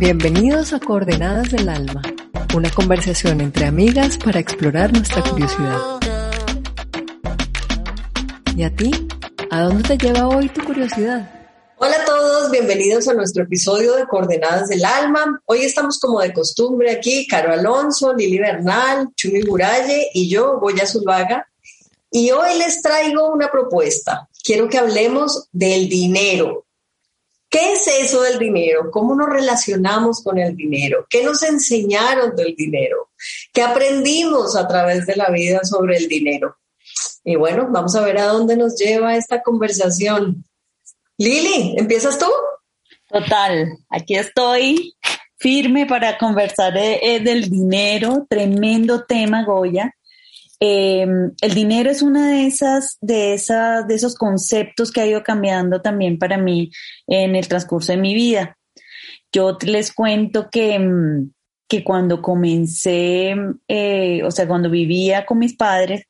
Bienvenidos a Coordenadas del Alma, una conversación entre amigas para explorar nuestra curiosidad. ¿Y a ti? ¿A dónde te lleva hoy tu curiosidad? Hola a todos, bienvenidos a nuestro episodio de Coordenadas del Alma. Hoy estamos como de costumbre aquí, Caro Alonso, Lili Bernal, Chumi Buralle y yo, Goya Zulvaga. Y hoy les traigo una propuesta. Quiero que hablemos del dinero, ¿Qué es eso del dinero? ¿Cómo nos relacionamos con el dinero? ¿Qué nos enseñaron del dinero? ¿Qué aprendimos a través de la vida sobre el dinero? Y bueno, vamos a ver a dónde nos lleva esta conversación. Lili, ¿empiezas tú? Total, aquí estoy firme para conversar eh, del dinero, tremendo tema, Goya. Em, el dinero es una de esas, de esas, de esos conceptos que ha ido cambiando también para mí en el transcurso de mi vida. Yo les cuento que, em, que cuando comencé, eh, o sea, cuando vivía con mis padres,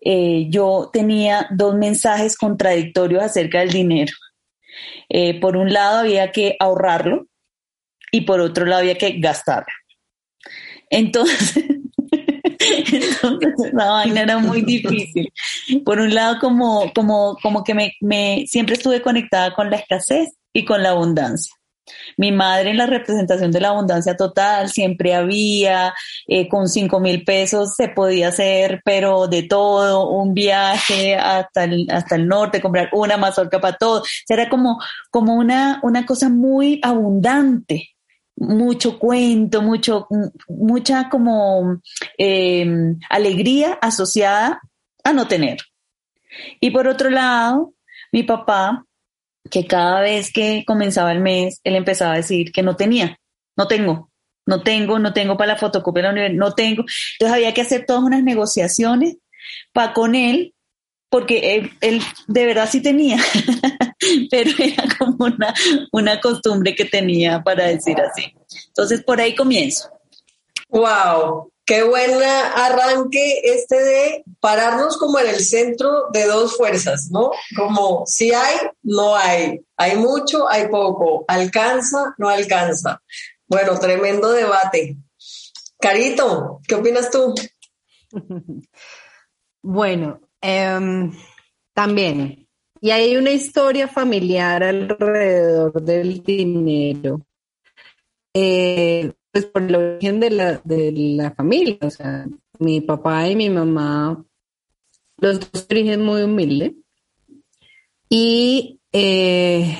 eh, yo tenía dos mensajes contradictorios acerca del dinero. Eh, por un lado había que ahorrarlo y por otro lado había que gastarlo. Entonces, Entonces la vaina era muy difícil. Por un lado, como, como, como que me, me, siempre estuve conectada con la escasez y con la abundancia. Mi madre en la representación de la abundancia total siempre había, eh, con cinco mil pesos se podía hacer, pero de todo, un viaje hasta el, hasta el norte, comprar una mazorca para todo. era como, como una, una cosa muy abundante mucho cuento, mucho, mucha como em, alegría asociada a no tener. Y por otro lado, mi papá, que cada vez que comenzaba el mes, él empezaba a decir que no tenía, no tengo, no tengo, no tengo para la fotocopia de la universidad, no tengo. Entonces había que hacer todas unas negociaciones para con él, porque él de verdad sí tenía. pero era como una, una costumbre que tenía para decir así. Entonces, por ahí comienzo. ¡Wow! Qué buen arranque este de pararnos como en el centro de dos fuerzas, ¿no? Como si hay, no hay. Hay mucho, hay poco. Alcanza, no alcanza. Bueno, tremendo debate. Carito, ¿qué opinas tú? Bueno, em, también y hay una historia familiar alrededor del dinero. Eh, pues por el origen de la, de la familia, o sea, mi papá y mi mamá, los dos origen muy humilde. Y eh,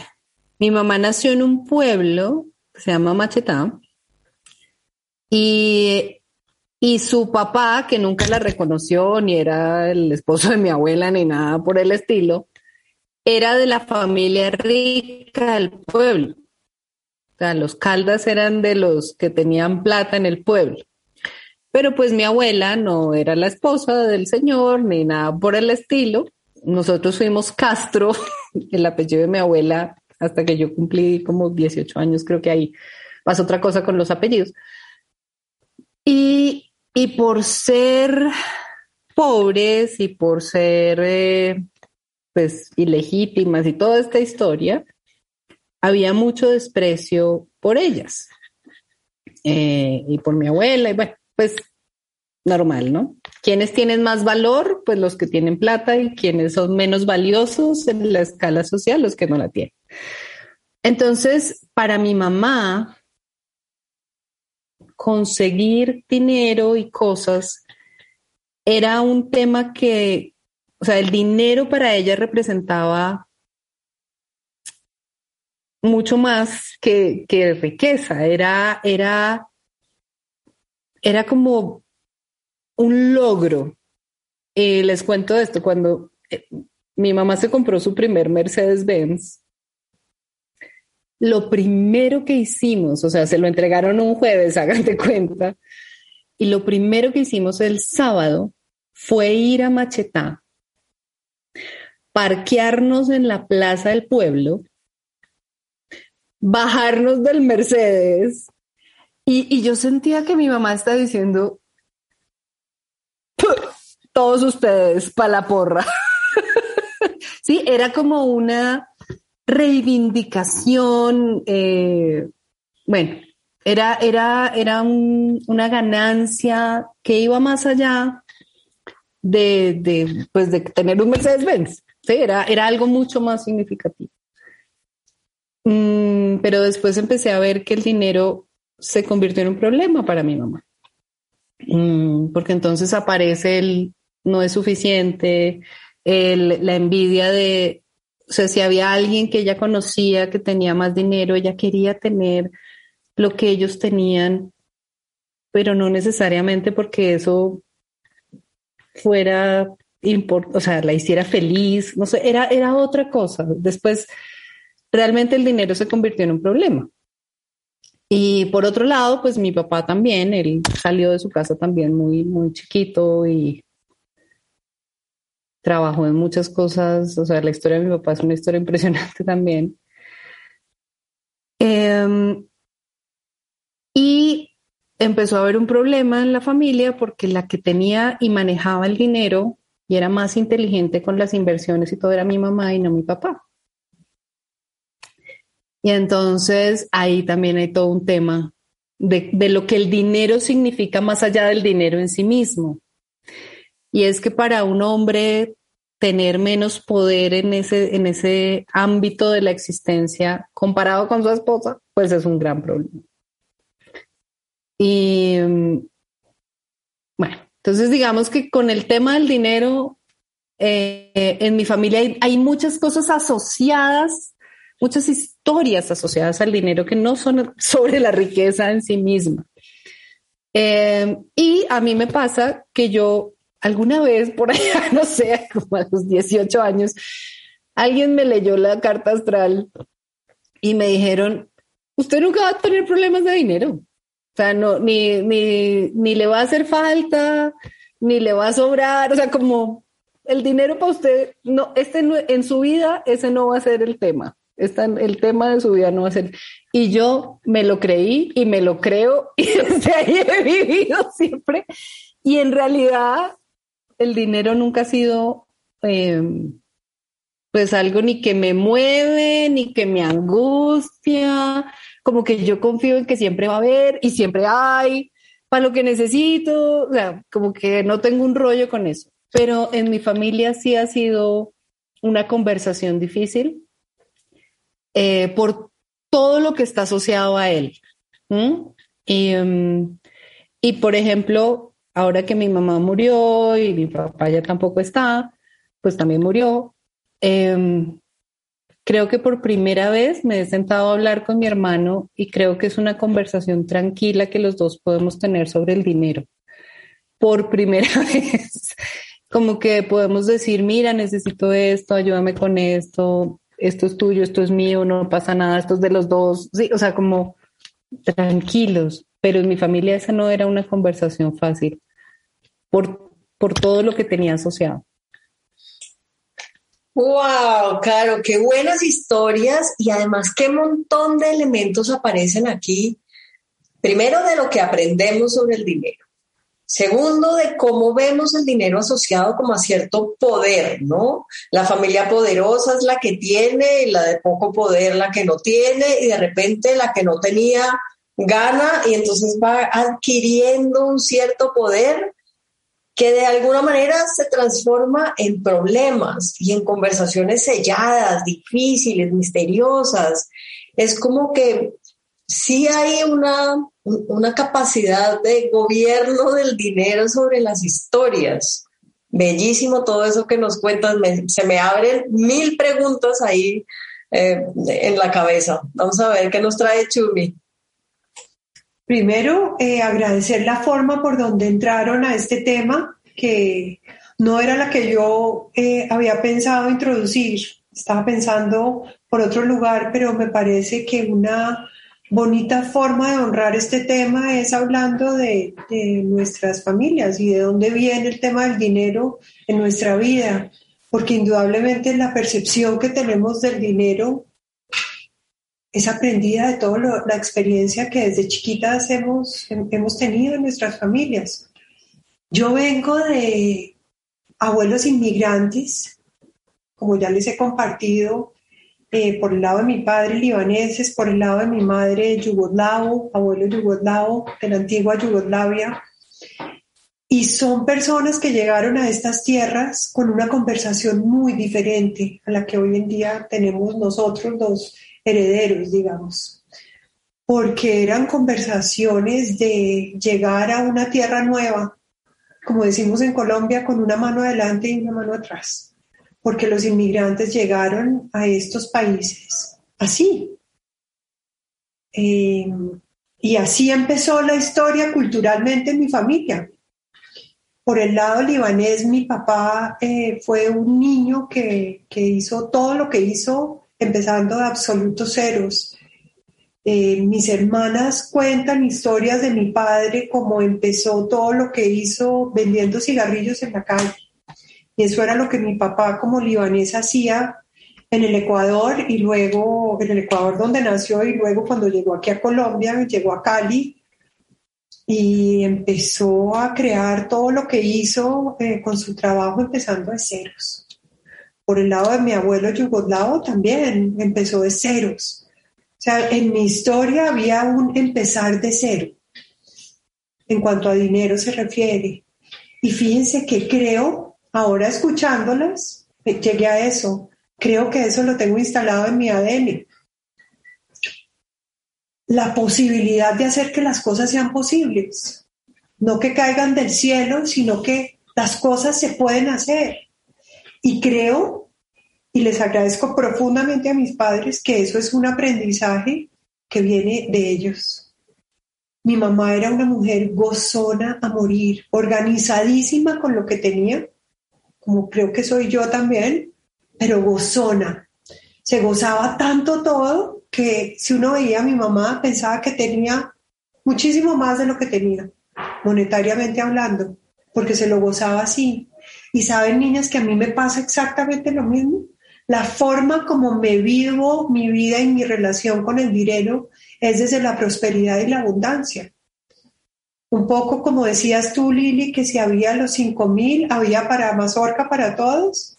mi mamá nació en un pueblo que se llama Machetá. Y, y su papá, que nunca la reconoció, ni era el esposo de mi abuela, ni nada por el estilo, era de la familia rica del pueblo. O sea, los caldas eran de los que tenían plata en el pueblo. Pero pues mi abuela no era la esposa del señor ni nada por el estilo. Nosotros fuimos Castro, el apellido de mi abuela, hasta que yo cumplí como 18 años, creo que ahí pasó otra cosa con los apellidos. Y, por ser pobres y por ser eh, pues ilegítimas y toda esta historia, había mucho desprecio por ellas eh, y por mi abuela y bueno, pues normal, ¿no? ¿Quiénes tienen más valor? Pues los que tienen plata y quienes son menos valiosos en la escala social, los que no la tienen. Entonces, para mi mamá, conseguir dinero y cosas era un tema que o sea, el dinero para ella representaba mucho más que, riqueza, era, era, era como un logro. Y les cuento esto, cuando eh, mi mamá se compró su primer Mercedes-Benz, lo primero que hicimos, o sea, se lo entregaron un jueves, hagan de cuenta, y lo primero que hicimos el sábado fue ir a Machetá parquearnos en la plaza del pueblo, bajarnos del Mercedes y, yo sentía que mi mamá estaba diciendo, todos ustedes, para la porra. sí, era como una reivindicación, eh, bueno, Era, era, era una ganancia que iba más allá de, de, pues de tener un Mercedes-Benz. Era, era algo mucho más significativo. Mm, pero después empecé a ver que el dinero se convirtió en un problema para mi mamá. Mm, porque entonces aparece el no es suficiente, la envidia de, o sea, si había alguien que ella conocía que tenía más dinero, ella quería tener lo que ellos tenían, pero no necesariamente porque eso fuera, o sea, la hiciera feliz, no sé, era, era otra cosa. Después, realmente el dinero se convirtió en un problema. Y por otro lado, pues mi papá también, él salió de su casa también muy, muy chiquito y trabajó en muchas cosas, o sea, la historia de mi papá es una historia impresionante también. Em, y empezó a haber un problema en la familia porque la que tenía y manejaba el dinero y era más inteligente con las inversiones y todo era mi mamá y no mi papá. Y entonces ahí también hay todo un tema de, de, lo que el dinero significa más allá del dinero en sí mismo. Y es que para un hombre tener menos poder en ese, en ese ámbito de la existencia comparado con su esposa, pues es un gran problema. Y bueno, entonces digamos que con el tema del dinero, eh, en mi familia hay, muchas cosas asociadas, muchas historias asociadas al dinero que no son sobre la riqueza en sí misma. Eh, y a mí me pasa que yo alguna vez por allá, no sé, como a los 18 años, alguien me leyó la carta astral y me dijeron, usted nunca va a tener problemas de dinero. O sea, no, ni, ni, ni le va a hacer falta, ni le va a sobrar. O sea, como el dinero para usted, no, este en su vida, ese no va a ser el tema. Está el tema de su vida no va a ser. Y yo me lo creí y me lo creo y desde ahí he vivido siempre. Y en realidad el dinero nunca ha sido em, pues algo ni que me mueve, ni que me angustia, como que yo confío en que siempre va a haber y siempre hay para lo que necesito, o sea, como que no tengo un rollo con eso. Pero en mi familia sí ha sido una conversación difícil eh, por todo lo que está asociado a él. Em, y, por ejemplo, ahora que mi mamá murió y mi papá ya tampoco está, pues también murió, em, creo que por primera vez me he sentado a hablar con mi hermano y creo que es una conversación tranquila que los dos podemos tener sobre el dinero. Por primera vez, como que podemos decir, mira, necesito esto, ayúdame con esto, esto es tuyo, esto es mío, no pasa nada, esto es de los dos, sí, o sea, como tranquilos, pero en mi familia esa no era una conversación fácil por, por todo lo que tenía asociado. Wow, claro, qué buenas historias y además qué montón de elementos aparecen aquí. Primero de lo que aprendemos sobre el dinero. Segundo, de cómo vemos el dinero asociado como a cierto poder, ¿no? La familia poderosa es la que tiene y la de poco poder la que no tiene y de repente la que no tenía gana y entonces va adquiriendo un cierto poder que de alguna manera se transforma en problemas y en conversaciones selladas, difíciles, misteriosas. Es como que sí hay una, una capacidad de gobierno del dinero sobre las historias. Bellísimo todo eso que nos cuentas. se me abren mil preguntas ahí eh, en la cabeza. Vamos a ver qué nos trae Chumi. Primero, eh, agradecer la forma por donde entraron a este tema, que no era la que yo eh, había pensado introducir. Estaba pensando por otro lugar, pero me parece que una bonita forma de honrar este tema es hablando de, de nuestras familias y de dónde viene el tema del dinero en nuestra vida, porque indudablemente la percepción que tenemos del dinero es aprendida de toda la experiencia que desde chiquitas hemos, hemos tenido en nuestras familias. Yo vengo de abuelos inmigrantes, como ya les he compartido, eh, por el lado de mi padre libaneses, por el lado de mi madre yugoslavo, abuelo yugoslavo de la antigua Yugoslavia. Y son personas que llegaron a estas tierras con una conversación muy diferente a la que hoy en día tenemos nosotros los herederos, digamos. Porque eran conversaciones de llegar a una tierra nueva, como decimos en Colombia, con una mano adelante y una mano atrás porque los inmigrantes llegaron a estos países así. Eh, y así empezó la historia culturalmente en mi familia. Por el lado libanés, mi papá eh, fue un niño que, hizo todo lo que hizo empezando de absolutos ceros. Eh, mis hermanas cuentan historias de mi padre, como empezó todo lo que hizo vendiendo cigarrillos en la calle y eso era lo que mi papá como libanés hacía en el Ecuador y luego en el Ecuador donde nació y luego cuando llegó aquí a Colombia, llegó a Cali y empezó a crear todo lo que hizo eh, con su trabajo empezando de ceros. Por el lado de mi abuelo yugoslavo también empezó de ceros. O sea, en mi historia había un empezar de cero en cuanto a dinero se refiere. Y fíjense que creo Ahora escuchándolas, llegué a eso. Creo que eso lo tengo instalado en mi ADN. La posibilidad de hacer que las cosas sean posibles. No que caigan del cielo, sino que las cosas se pueden hacer. Y creo, y les agradezco profundamente a mis padres, que eso es un aprendizaje que viene de ellos. Mi mamá era una mujer gozona a morir, organizadísima con lo que tenía como creo que soy yo también, pero gozona. Se gozaba tanto todo que si uno veía a mi mamá pensaba que tenía muchísimo más de lo que tenía, monetariamente hablando, porque se lo gozaba así. Y saben, niñas, que a mí me pasa exactamente lo mismo. La forma como me vivo mi vida y mi relación con el dinero es desde la prosperidad y la abundancia. Un poco como decías tú, Lili, que si había los 5000, había para Mazorca para todos.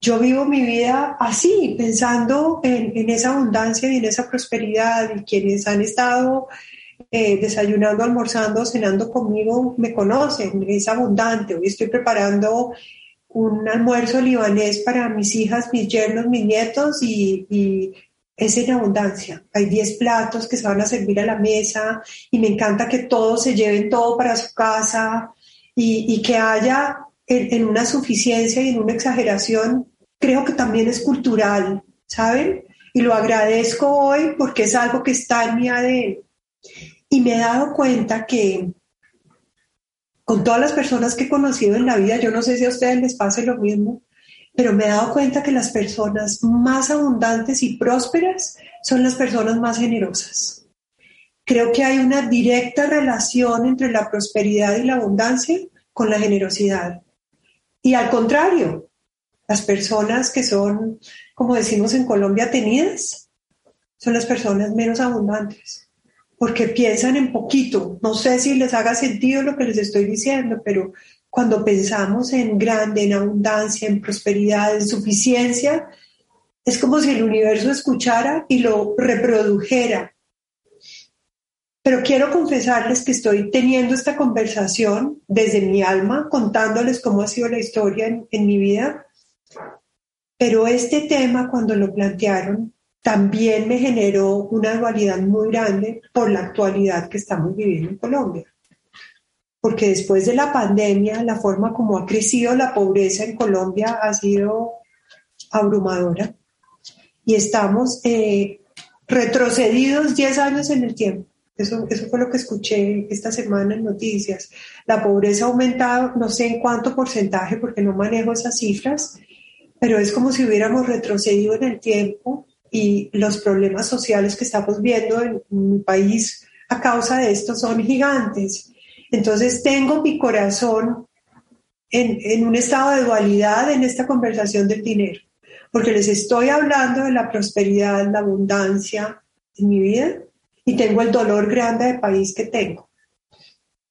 Yo vivo mi vida así, pensando en, esa abundancia y en esa prosperidad. Y quienes han estado eh, desayunando, almorzando, cenando conmigo me conocen, es abundante. Hoy estoy preparando un almuerzo libanés para mis hijas, mis yernos, mis nietos y es en abundancia. Hay 10 platos que se van a servir a la mesa y me encanta que todos se lleven todo para su casa y, que haya en, una suficiencia y en una exageración, creo que también es cultural, ¿saben? Y lo agradezco hoy porque es algo que está en mi ADN. Y me he dado cuenta que con todas las personas que he conocido en la vida, yo no sé si a ustedes les pase lo mismo, pero me he dado cuenta que las personas más abundantes y prósperas son las personas más generosas. Creo que hay una directa relación entre la prosperidad y la abundancia con la generosidad. Y al contrario, las personas que son, como decimos en Colombia, tenidas, son las personas menos abundantes, porque piensan en poquito. No sé si les haga sentido lo que les estoy diciendo, pero cuando pensamos en grande, en abundancia, en prosperidad, en suficiencia, es como si el universo escuchara y lo reprodujera. Pero quiero confesarles que estoy teniendo esta conversación desde mi alma, contándoles cómo ha sido la historia en, en mi vida. Pero este tema, cuando lo plantearon, también me generó una dualidad muy grande por la actualidad que estamos viviendo en Colombia porque después de la pandemia, la forma como ha crecido la pobreza en Colombia ha sido abrumadora y estamos eh, retrocedidos 10 años en el tiempo. Eso, eso fue lo que escuché esta semana en noticias. La pobreza ha aumentado, no sé en cuánto porcentaje, porque no manejo esas cifras, pero es como si hubiéramos retrocedido en el tiempo y los problemas sociales que estamos viendo en mi país a causa de esto son gigantes. Entonces tengo mi corazón en, un estado de dualidad en esta conversación del dinero, porque les estoy hablando de la prosperidad, la abundancia en mi vida y tengo el dolor grande de país que tengo.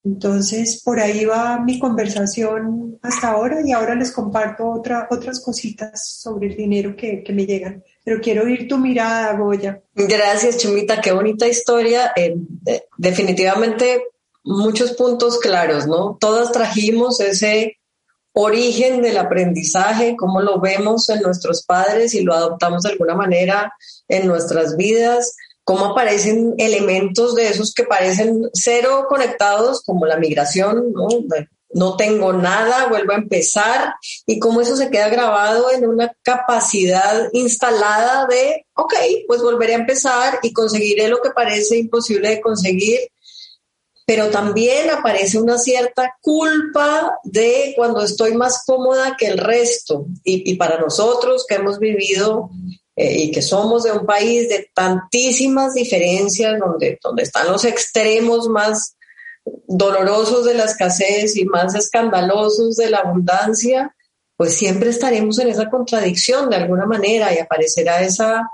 Entonces, por ahí va mi conversación hasta ahora y ahora les comparto otra, otras cositas sobre el dinero que, que me llegan. Pero quiero oír tu mirada, Goya. Gracias, Chumita, qué bonita historia. Eh, eh, definitivamente muchos puntos claros, ¿no? Todas trajimos ese origen del aprendizaje, cómo lo vemos en nuestros padres y lo adoptamos de alguna manera en nuestras vidas, cómo aparecen elementos de esos que parecen cero conectados, como la migración, ¿no? No tengo nada, vuelvo a empezar, y cómo eso se queda grabado en una capacidad instalada de, ok, pues volveré a empezar y conseguiré lo que parece imposible de conseguir, pero también aparece una cierta culpa de cuando estoy más cómoda que el resto, y, para nosotros que hemos vivido eh, y que somos de un país de tantísimas diferencias, donde, donde están los extremos más dolorosos de la escasez y más escandalosos de la abundancia, pues siempre estaremos en esa contradicción de alguna manera y aparecerá esa,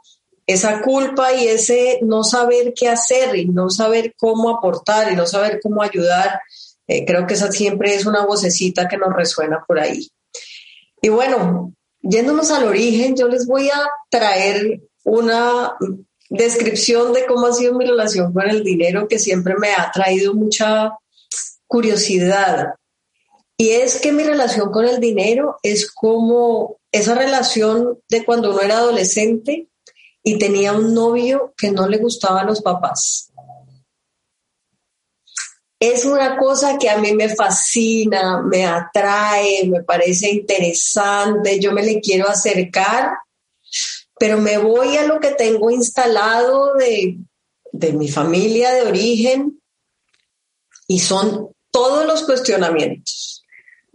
esa culpa y ese no saber qué hacer y no saber cómo aportar y no saber cómo ayudar. Eh, creo que esa siempre es una vocecita que nos resuena por ahí. Y bueno, yéndonos al origen, yo les voy a traer una descripción de cómo ha sido mi relación con el dinero que siempre me ha traído mucha curiosidad. Y es que mi relación con el dinero es como esa relación de cuando uno era adolescente y tenía un novio que no le gustaba a los papás. Es una cosa que a mí me fascina, me atrae, me parece interesante, yo me le quiero acercar pero me voy a lo que tengo instalado de, mi familia de origen y son todos los cuestionamientos.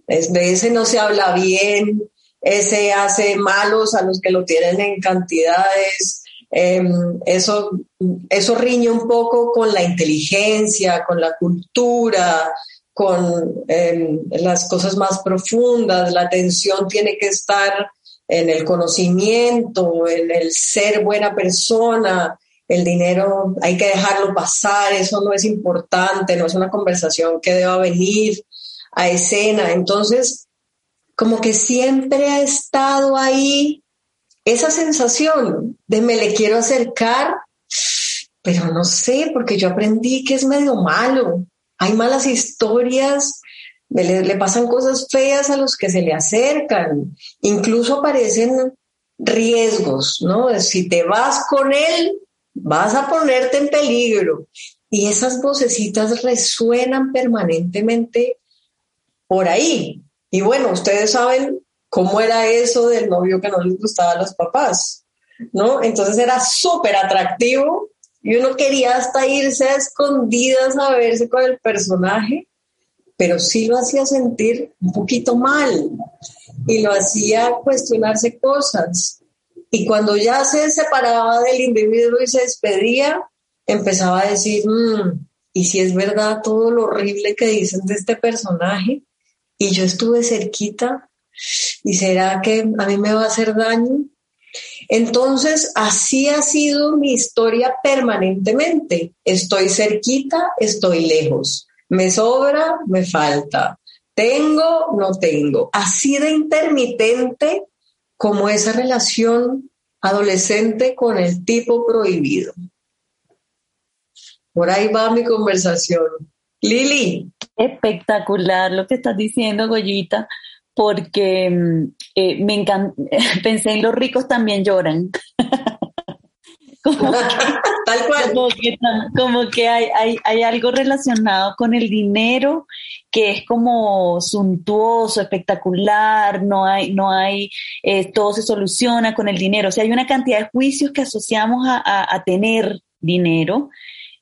Es, de ese no se habla bien, ese hace malos a los que lo tienen en cantidades, em, eso, eso riñe un poco con la inteligencia, con la cultura, con em, las cosas más profundas, la atención tiene que estar en el conocimiento, en el ser buena persona. El dinero hay que dejarlo pasar, eso no es importante, no es una conversación que deba venir a escena. Entonces, como que siempre ha estado ahí esa sensación de me le quiero acercar, pero no sé, porque yo aprendí que es medio malo. Hay malas historias le, pasan cosas feas a los que se le acercan, incluso aparecen riesgos, ¿no? Si te vas con él, vas a ponerte en peligro. Y esas vocecitas resuenan permanentemente por ahí. Y bueno, ustedes saben cómo era eso del novio que no les gustaba a los papás, ¿no? Entonces era súper atractivo y uno quería hasta irse a escondidas a verse con el personaje pero sí lo hacía sentir un poquito mal y lo hacía cuestionarse cosas. Y cuando ya se separaba del individuo y se despedía, empezaba a decir, mm, ¿y si es verdad todo lo horrible que dicen de este personaje? Y yo estuve cerquita, ¿y será que a mí me va a hacer daño? Entonces, así ha sido mi historia permanentemente. Estoy cerquita, estoy lejos. Me sobra, me falta. Tengo, no tengo. Así de intermitente como esa relación adolescente con el tipo prohibido. Por ahí va mi conversación. Lili. Espectacular lo que estás diciendo, Goyita, porque mm, eh, me pensé en los ricos también lloran. como que, Tal cual. Como que, hay, hay, hay, algo relacionado con el dinero que es como suntuoso, espectacular, no hay, no hay, eh, todo se soluciona con el dinero. O sea, hay una cantidad de juicios que asociamos a, a, tener dinero.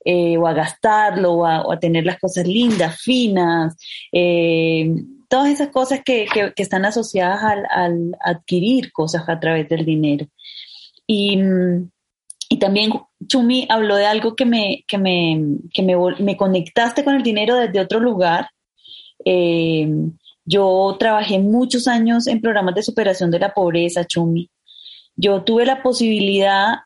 Eh, o a gastarlo, o a, tener las cosas lindas, finas, eh, todas esas cosas que, que, que están asociadas al, al, adquirir cosas a través del dinero. Y, mm, y también Chumi habló de algo que me, que me, que me, me conectaste con el dinero desde otro lugar. Eh, yo trabajé muchos años en programas de superación de la pobreza, Chumi. Yo tuve la posibilidad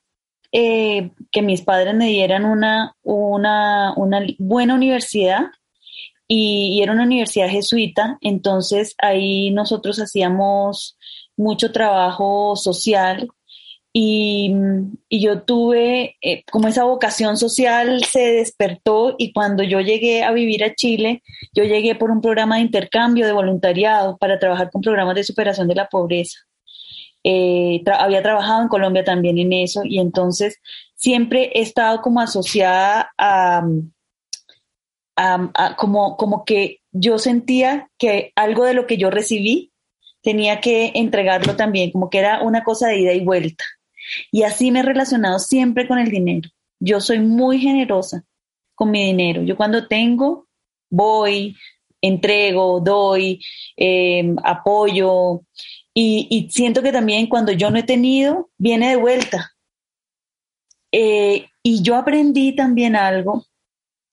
eh, que mis padres me dieran una, una, buena universidad y, era una universidad jesuita, entonces ahí nosotros hacíamos mucho trabajo social y, y yo tuve eh, como esa vocación social se despertó y cuando yo llegué a vivir a Chile, yo llegué por un programa de intercambio de voluntariado para trabajar con programas de superación de la pobreza. Eh, había trabajado en Colombia también en eso y entonces siempre he estado como asociada a, a, como, como que yo sentía que algo de lo que yo recibí tenía que entregarlo también, como que era una cosa de ida y vuelta. Y así me he relacionado siempre con el dinero. Yo soy muy generosa con mi dinero. Yo cuando tengo, voy, entrego, doy, em, apoyo. Y, siento que también cuando yo no he tenido, viene de vuelta. Eh, y yo aprendí también algo,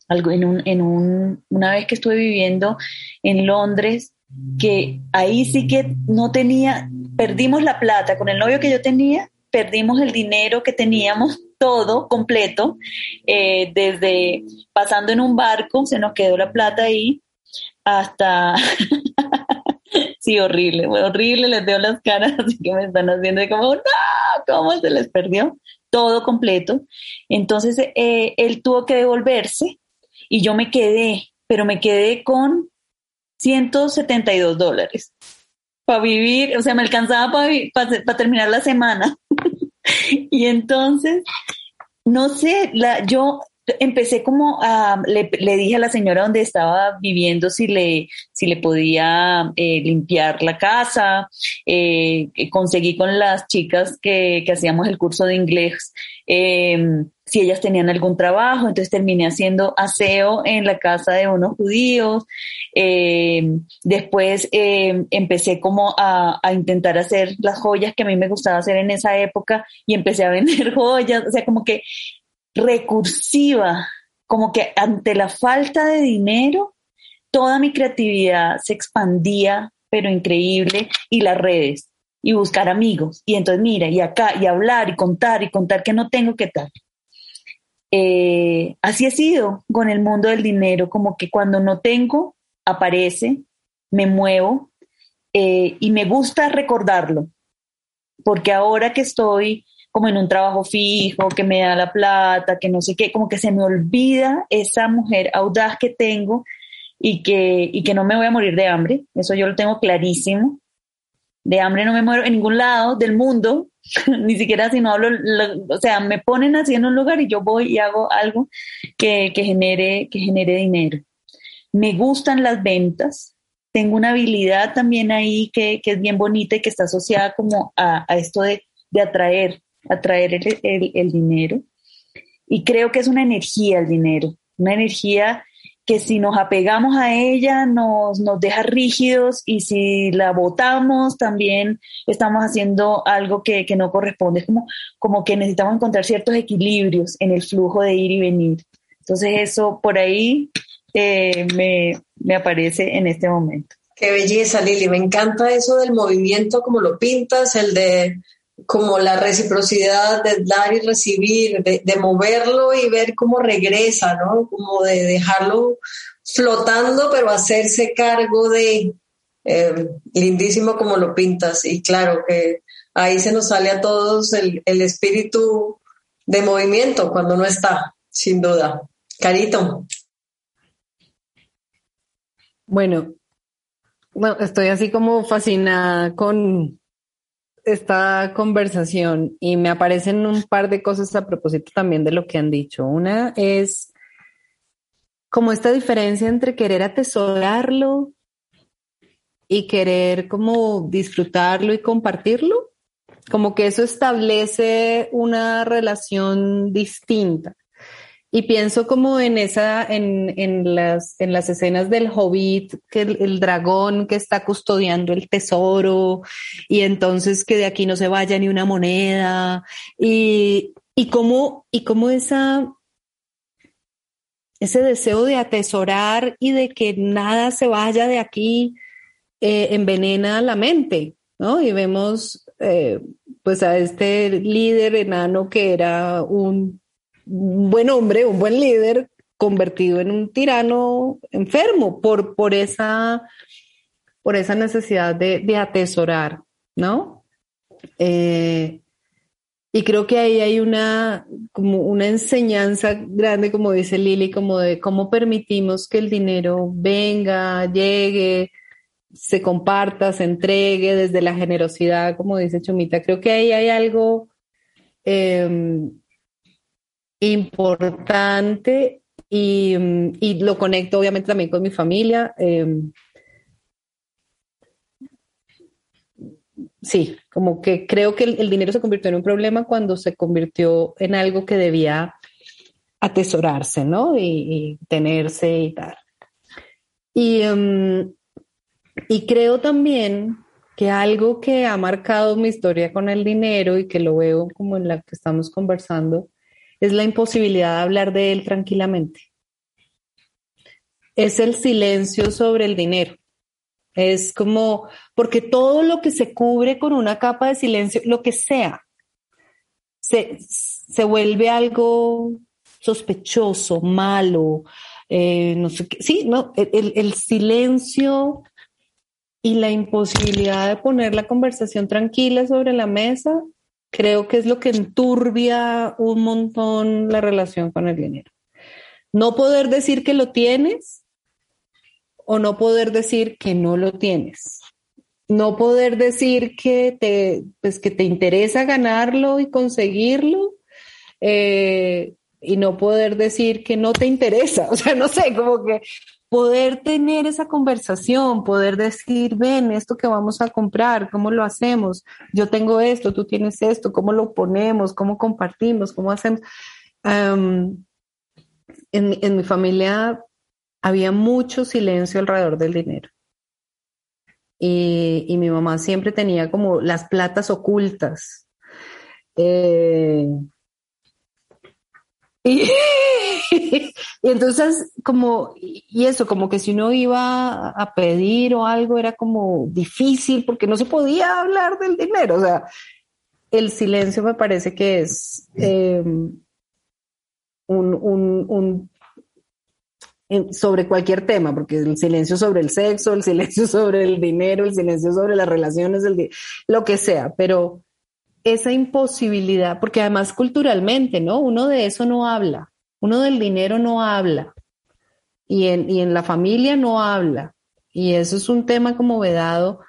algo en, un, en un, una vez que estuve viviendo en Londres, que ahí sí que no tenía, perdimos la plata con el novio que yo tenía, perdimos el dinero que teníamos todo completo, eh, desde pasando en un barco, se nos quedó la plata ahí, hasta... sí, horrible, horrible, les veo las caras, así que me están haciendo como, no, ¿cómo se les perdió? Todo completo. Entonces, eh, él tuvo que devolverse y yo me quedé, pero me quedé con 172 dólares para vivir, o sea, me alcanzaba para terminar la semana. y entonces, no sé, la, yo empecé como a, le, dije a la señora donde estaba viviendo si le, si le podía eh, limpiar la casa, eh, conseguí con las chicas que, que, hacíamos el curso de inglés eh, si ellas tenían algún trabajo, entonces terminé haciendo aseo en la casa de unos judíos, después empecé como a, a intentar hacer las joyas que a mí me gustaba hacer en esa época y empecé a vender joyas, o sea, como que recursiva, como que ante la falta de dinero, toda mi creatividad se expandía, pero increíble, y las redes, y buscar amigos, y entonces mira, y acá, y hablar, y contar, y contar que no tengo que tal. Eh, así ha sido con el mundo del dinero, como que cuando no tengo, aparece, me muevo, eh, y me gusta recordarlo, porque ahora que estoy como en un trabajo fijo, que me da la plata, que no sé qué, como que se me olvida esa mujer audaz que tengo y que, y que no me voy a morir de hambre, eso yo lo tengo clarísimo. De hambre no me muero en ningún lado del mundo, ni siquiera si no hablo, o sea, me ponen así en un lugar y yo voy y hago algo que, que, genere, que genere dinero. Me gustan las ventas, tengo una habilidad también ahí que, que es bien bonita y que está asociada como a, a esto de, de atraer atraer el, el, dinero. Y creo que es una energía el dinero, una energía que si nos apegamos a ella nos, nos deja rígidos y si la botamos también estamos haciendo algo que, que, no corresponde. Es como, como que necesitamos encontrar ciertos equilibrios en el flujo de ir y venir. Entonces eso por ahí eh, me, me aparece en este momento. Qué belleza, Lili. Me encanta eso del movimiento, como lo pintas, el de como la reciprocidad de dar y recibir, de, moverlo y ver cómo regresa, ¿no? Como de dejarlo flotando, pero hacerse cargo de, eh, lindísimo como lo pintas. Y claro que ahí se nos sale a todos el, el espíritu de movimiento cuando no está, sin duda. Carito. Bueno, bueno, estoy así como fascinada con, esta conversación y me aparecen un par de cosas a propósito también de lo que han dicho. Una es como esta diferencia entre querer atesorarlo y querer como disfrutarlo y compartirlo. Como que eso establece una relación distinta. Y pienso como en esa, en, en, las, en las escenas del hobbit, que el, dragón que está custodiando el tesoro, y entonces que de aquí no se vaya ni una moneda, y, y cómo, y cómo esa, ese deseo de atesorar y de que nada se vaya de aquí eh, envenena la mente, ¿no? Y vemos eh, pues a este líder enano que era un un buen hombre, un buen líder, convertido en un tirano enfermo por, por, esa, por esa necesidad de, atesorar, ¿no? Eh, y creo que ahí hay una, como una enseñanza grande, como dice Lili, como de cómo permitimos que el dinero venga, llegue, se comparta, se entregue desde la generosidad, como dice Chumita. Creo que ahí hay algo em, importante y, y, lo conecto obviamente también con mi familia. Em, sí, como que creo que el, dinero se convirtió en un problema cuando se convirtió en algo que debía atesorarse, ¿no? Y, tenerse y tal. Y, em, y creo también que algo que ha marcado mi historia con el dinero y que lo veo como en la que estamos conversando es la imposibilidad de hablar de él tranquilamente. Es el silencio sobre el dinero. Es como, porque todo lo que se cubre con una capa de silencio, lo que sea, se, se vuelve algo sospechoso, malo, eh, no sé qué. Sí, no, el, el silencio y la imposibilidad de poner la conversación tranquila sobre la mesa, creo que es lo que enturbia un montón la relación con el dinero. No poder decir que lo tienes o no poder decir que no lo tienes. No poder decir que te, pues, que te interesa ganarlo y conseguirlo. Eh, y no poder decir que no te interesa. O sea, no sé, como que poder tener esa conversación, poder decir, ven, esto que vamos a comprar, ¿cómo lo hacemos? Yo tengo esto, tú tienes esto, ¿cómo lo ponemos? ¿Cómo compartimos? ¿Cómo hacemos? en, en mi familia había mucho silencio alrededor del dinero. Y, mi mamá siempre tenía como las platas ocultas. Eh, y, entonces, como, y eso, como que si uno iba a pedir o algo era como difícil porque no se podía hablar del dinero. O sea, el silencio me parece que es eh, un, sobre cualquier tema, porque el silencio sobre el sexo, el silencio sobre el dinero, el silencio sobre las relaciones, el lo que sea, pero esa imposibilidad, porque además culturalmente, ¿no? Uno de eso no habla, uno del dinero no habla, y en, y en la familia no habla, y eso es un tema como vedado,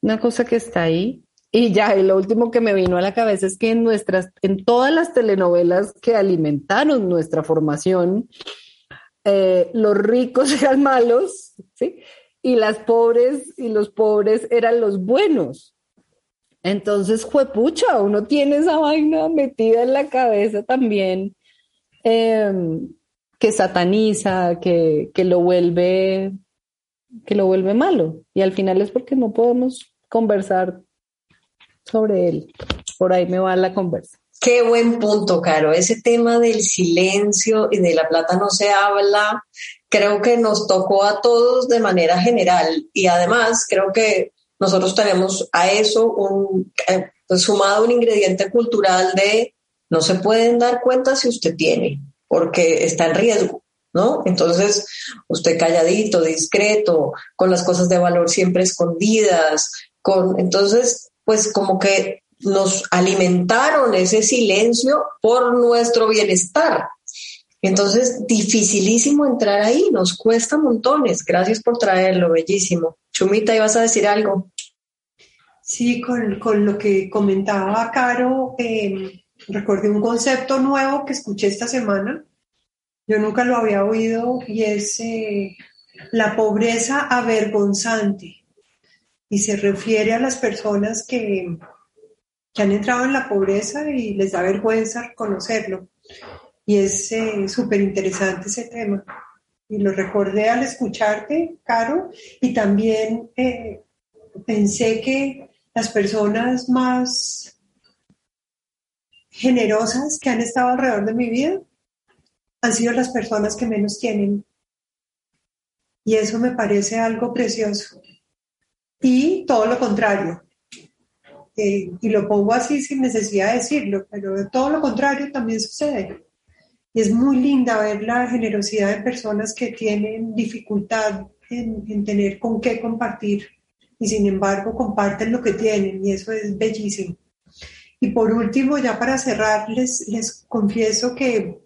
una cosa que está ahí. Y ya, y lo último que me vino a la cabeza es que en nuestras, en todas las telenovelas que alimentaron nuestra formación, eh, los ricos eran malos, ¿sí? Y las pobres y los pobres eran los buenos. Entonces, juepucha, uno tiene esa vaina metida en la cabeza también, em, que sataniza, que, que lo vuelve, que lo vuelve malo. Y al final es porque no podemos conversar sobre él. Por ahí me va la conversa. Qué buen punto, Caro. Ese tema del silencio y de la plata no se habla, creo que nos tocó a todos de manera general y además creo que nosotros tenemos a eso un, eh, pues, sumado un ingrediente cultural de no se pueden dar cuenta si usted tiene, porque está en riesgo, ¿no? Entonces, usted calladito, discreto, con las cosas de valor siempre escondidas, con, entonces, pues como que nos alimentaron ese silencio por nuestro bienestar. Entonces, dificilísimo entrar ahí, nos cuesta montones. Gracias por traerlo, bellísimo. Chumita, ¿ibas a decir algo? Sí, con, lo que comentaba Caro, eh, recordé un concepto nuevo que escuché esta semana. Yo nunca lo había oído y es eh, la pobreza avergonzante. Y se refiere a las personas que, que han entrado en la pobreza y les da vergüenza reconocerlo. Y es eh, súper interesante ese tema. Y lo recordé al escucharte, Caro, y también eh, pensé que las personas más generosas que han estado alrededor de mi vida han sido las personas que menos tienen. Y eso me parece algo precioso. Y todo lo contrario, y lo pongo así sin necesidad de decirlo, pero todo lo contrario también sucede. Y es muy linda ver la generosidad de personas que tienen dificultad en, en tener con qué compartir y sin embargo comparten lo que tienen y eso es bellísimo. Y por último, ya para cerrar, les, les confieso que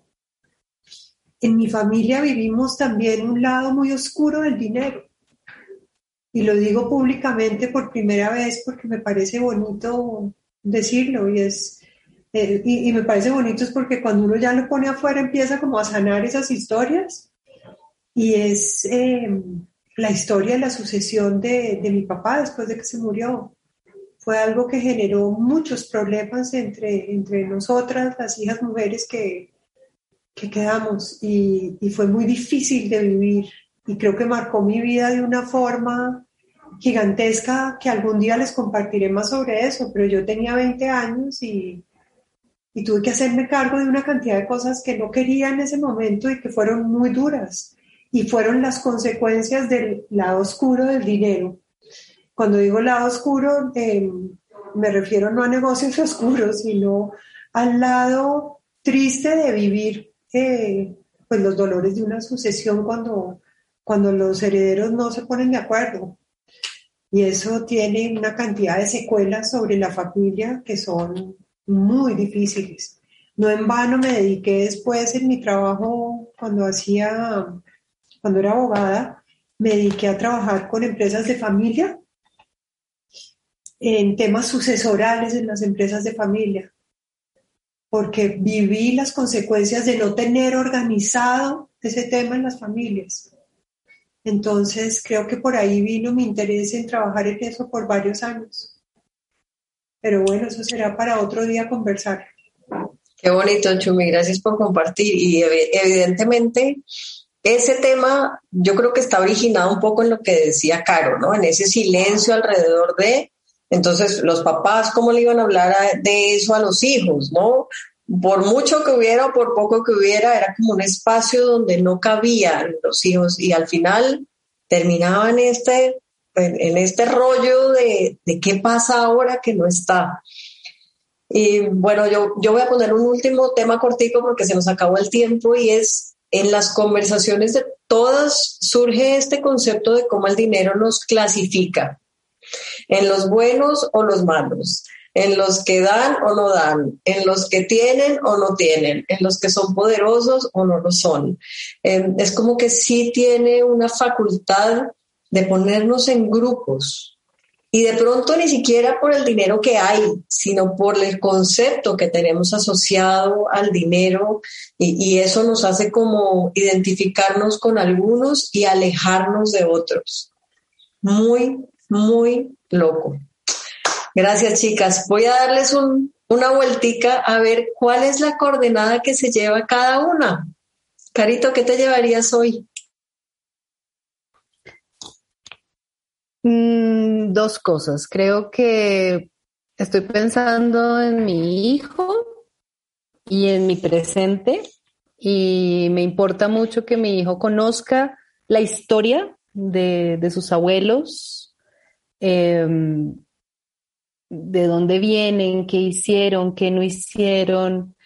en mi familia vivimos también un lado muy oscuro del dinero. Y lo digo públicamente por primera vez porque me parece bonito decirlo y es eh, y, me parece bonito es porque cuando uno ya lo pone afuera empieza como a sanar esas historias. Y es eh, la historia de la sucesión de, de, mi papá después de que se murió. Fue algo que generó muchos problemas entre, entre nosotras, las hijas mujeres que, que quedamos. Y, y fue muy difícil de vivir. Y creo que marcó mi vida de una forma gigantesca que algún día les compartiré más sobre eso, pero yo tenía 20 años y, y tuve que hacerme cargo de una cantidad de cosas que no quería en ese momento y que fueron muy duras y fueron las consecuencias del lado oscuro del dinero. Cuando digo lado oscuro, eh, me refiero no a negocios oscuros, sino al lado triste de vivir eh, pues los dolores de una sucesión cuando, cuando los herederos no se ponen de acuerdo. Y eso tiene una cantidad de secuelas sobre la familia que son muy difíciles. No en vano me dediqué después en mi trabajo cuando hacía, cuando era abogada, me dediqué a trabajar con empresas de familia en temas sucesorales en las empresas de familia, porque viví las consecuencias de no tener organizado ese tema en las familias. Entonces creo que por ahí vino mi interés en trabajar en eso por varios años. Pero bueno, eso será para otro día conversar. Qué bonito, Chumi, gracias por compartir. Y evidentemente ese tema yo creo que está originado un poco en lo que decía Caro, ¿no? En ese silencio alrededor de, entonces los papás, ¿cómo le iban a hablar de eso a los hijos, ¿no? Por mucho que hubiera o por poco que hubiera, era como un espacio donde no cabían los hijos y al final terminaban este en, este rollo de, qué pasa ahora que no está. Y bueno, yo, yo voy a poner un último tema cortico porque se nos acabó el tiempo y es en las conversaciones de todas surge este concepto de cómo el dinero nos clasifica, en los buenos o los malos, en los que dan o no dan, en los que tienen o no tienen, en los que son poderosos o no lo son. Em, es como que sí tiene una facultad de ponernos en grupos. Y de pronto ni siquiera por el dinero que hay, sino por el concepto que tenemos asociado al dinero y, eso nos hace como identificarnos con algunos y alejarnos de otros. Muy, muy loco. Gracias, chicas. Voy a darles una vueltica a ver cuál es la coordenada que se lleva cada una. Carito, ¿qué te llevarías hoy? Mm, dos cosas. Creo que estoy pensando en mi hijo y en mi presente y me importa mucho que mi hijo conozca la historia de, sus abuelos, em, de dónde vienen, qué hicieron, qué no hicieron.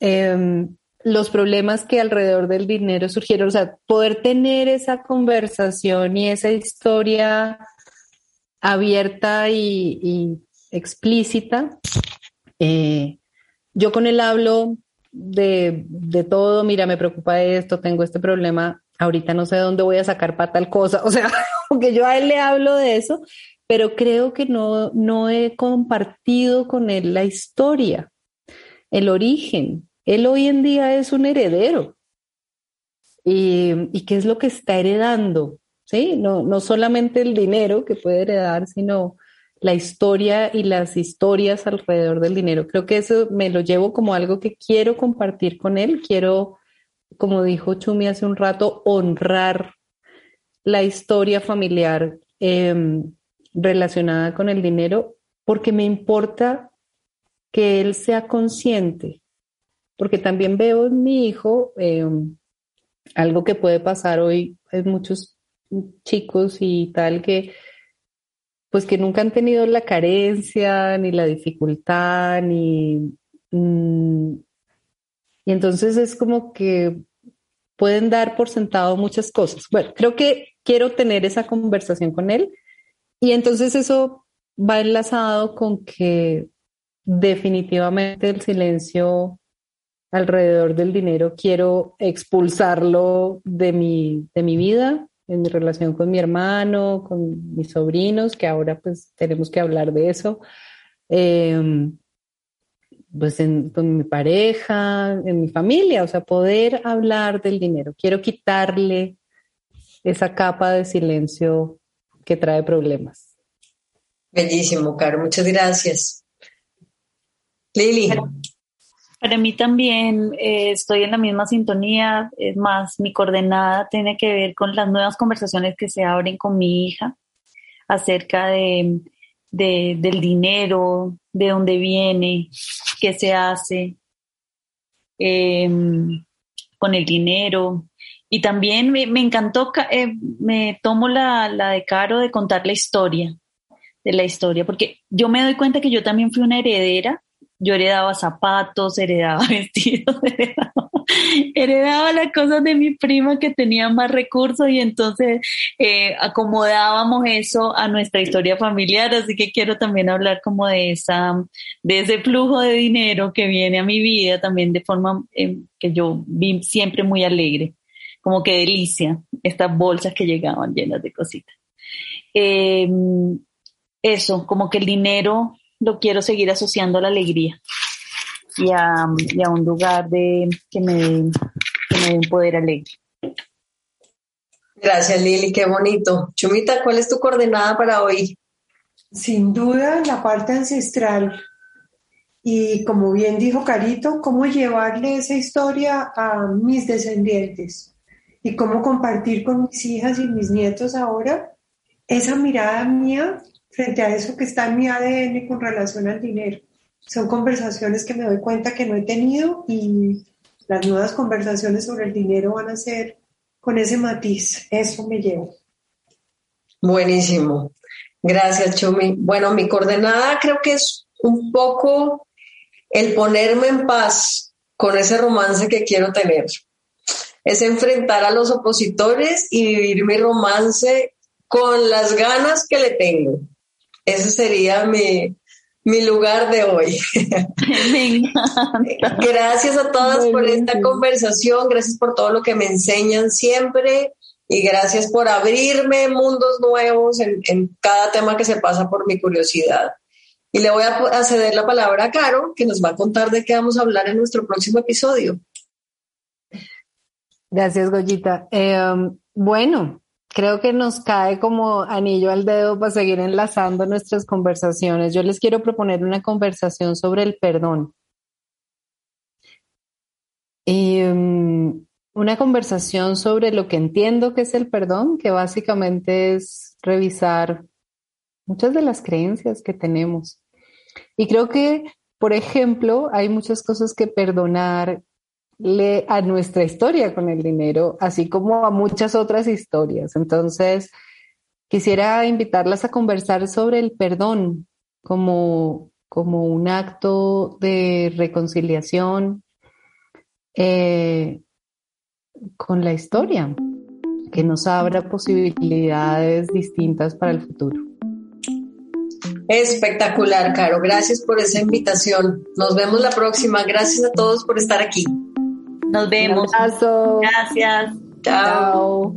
Em, los problemas que alrededor del dinero surgieron, o sea, poder tener esa conversación y esa historia abierta y, explícita. Eh, yo con él hablo de, todo, mira, me preocupa esto, tengo este problema, ahorita no sé dónde voy a sacar para tal cosa, o sea, aunque yo a él le hablo de eso, pero creo que no, no he compartido con él la historia, el origen. Él hoy en día es un heredero. ¿Y, y qué es lo que está heredando? ¿Sí? No, no solamente el dinero que puede heredar, sino la historia y las historias alrededor del dinero. Creo que eso me lo llevo como algo que quiero compartir con él. Quiero, como dijo Chumi hace un rato, honrar la historia familiar em, relacionada con el dinero porque me importa que él sea consciente, porque también veo en mi hijo em, algo que puede pasar hoy en muchos chicos y tal que pues que nunca han tenido la carencia ni la dificultad ni mm, y entonces es como que pueden dar por sentado muchas cosas. Bueno, creo que quiero tener esa conversación con él y entonces eso va enlazado con que definitivamente el silencio alrededor del dinero quiero expulsarlo de mi, de mi vida, en mi relación con mi hermano, con mis sobrinos, que ahora pues tenemos que hablar de eso. Em, pues con mi pareja, en mi familia, o sea, poder hablar del dinero. Quiero quitarle esa capa de silencio que trae problemas. Bellísimo, Caro, muchas gracias. Lili. Para mí también eh, estoy en la misma sintonía, es más, mi coordenada tiene que ver con las nuevas conversaciones que se abren con mi hija acerca de, del dinero, de dónde viene, qué se hace em, con el dinero. Y también me, encantó, eh, me tomo la, la de Caro de contar la historia, de la historia, porque yo me doy cuenta que yo también fui una heredera yo heredaba zapatos, heredaba vestidos, heredaba, las cosas de mi prima que tenía más recursos y entonces eh, acomodábamos eso a nuestra historia familiar, así que quiero también hablar como de esa, de ese flujo de dinero que viene a mi vida también de forma eh, que yo vi siempre muy alegre, como que delicia estas bolsas que llegaban llenas de cositas. Em, eso, como que el dinero lo quiero seguir asociando a la alegría y a, un lugar de, que, me, que me dé un poder alegre. Gracias Lili, qué bonito. Chumita, ¿cuál es tu coordenada para hoy? Sin duda la parte ancestral. Y como bien dijo Carito, cómo llevarle esa historia a mis descendientes y cómo compartir con mis hijas y mis nietos ahora esa mirada mía frente a eso que está en mi ADN con relación al dinero. Son conversaciones que me doy cuenta que no he tenido y las nuevas conversaciones sobre el dinero van a ser con ese matiz. Eso me llevo. Buenísimo. Gracias, Chumi. Bueno, mi coordenada creo que es un poco el ponerme en paz con ese romance que quiero tener. Es enfrentar a los opositores y vivir mi romance con las ganas que le tengo. Ese sería mi, lugar de hoy. gracias a todas por esta conversación, gracias por todo lo que me enseñan siempre y gracias por abrirme mundos nuevos en, en cada tema que se pasa por mi curiosidad. Y le voy a, ceder la palabra a Caro, que nos va a contar de qué vamos a hablar en nuestro próximo episodio. Gracias, Goyita. Eh, um, bueno, creo que nos cae como anillo al dedo para seguir enlazando nuestras conversaciones. Yo les quiero proponer una conversación sobre el perdón. Y mm, una conversación sobre lo que entiendo que es el perdón, que básicamente es revisar muchas de las creencias que tenemos. Y creo que, por ejemplo, hay muchas cosas que perdonar a nuestra historia con el dinero, así como a muchas otras historias. Entonces, quisiera invitarlas a conversar sobre el perdón como, como un acto de reconciliación eh, con la historia, que nos abra posibilidades distintas para el futuro. Espectacular, Caro. Gracias por esa invitación. Nos vemos la próxima. Gracias a todos por estar aquí. Nos vemos. Un abrazo. Gracias. Chao.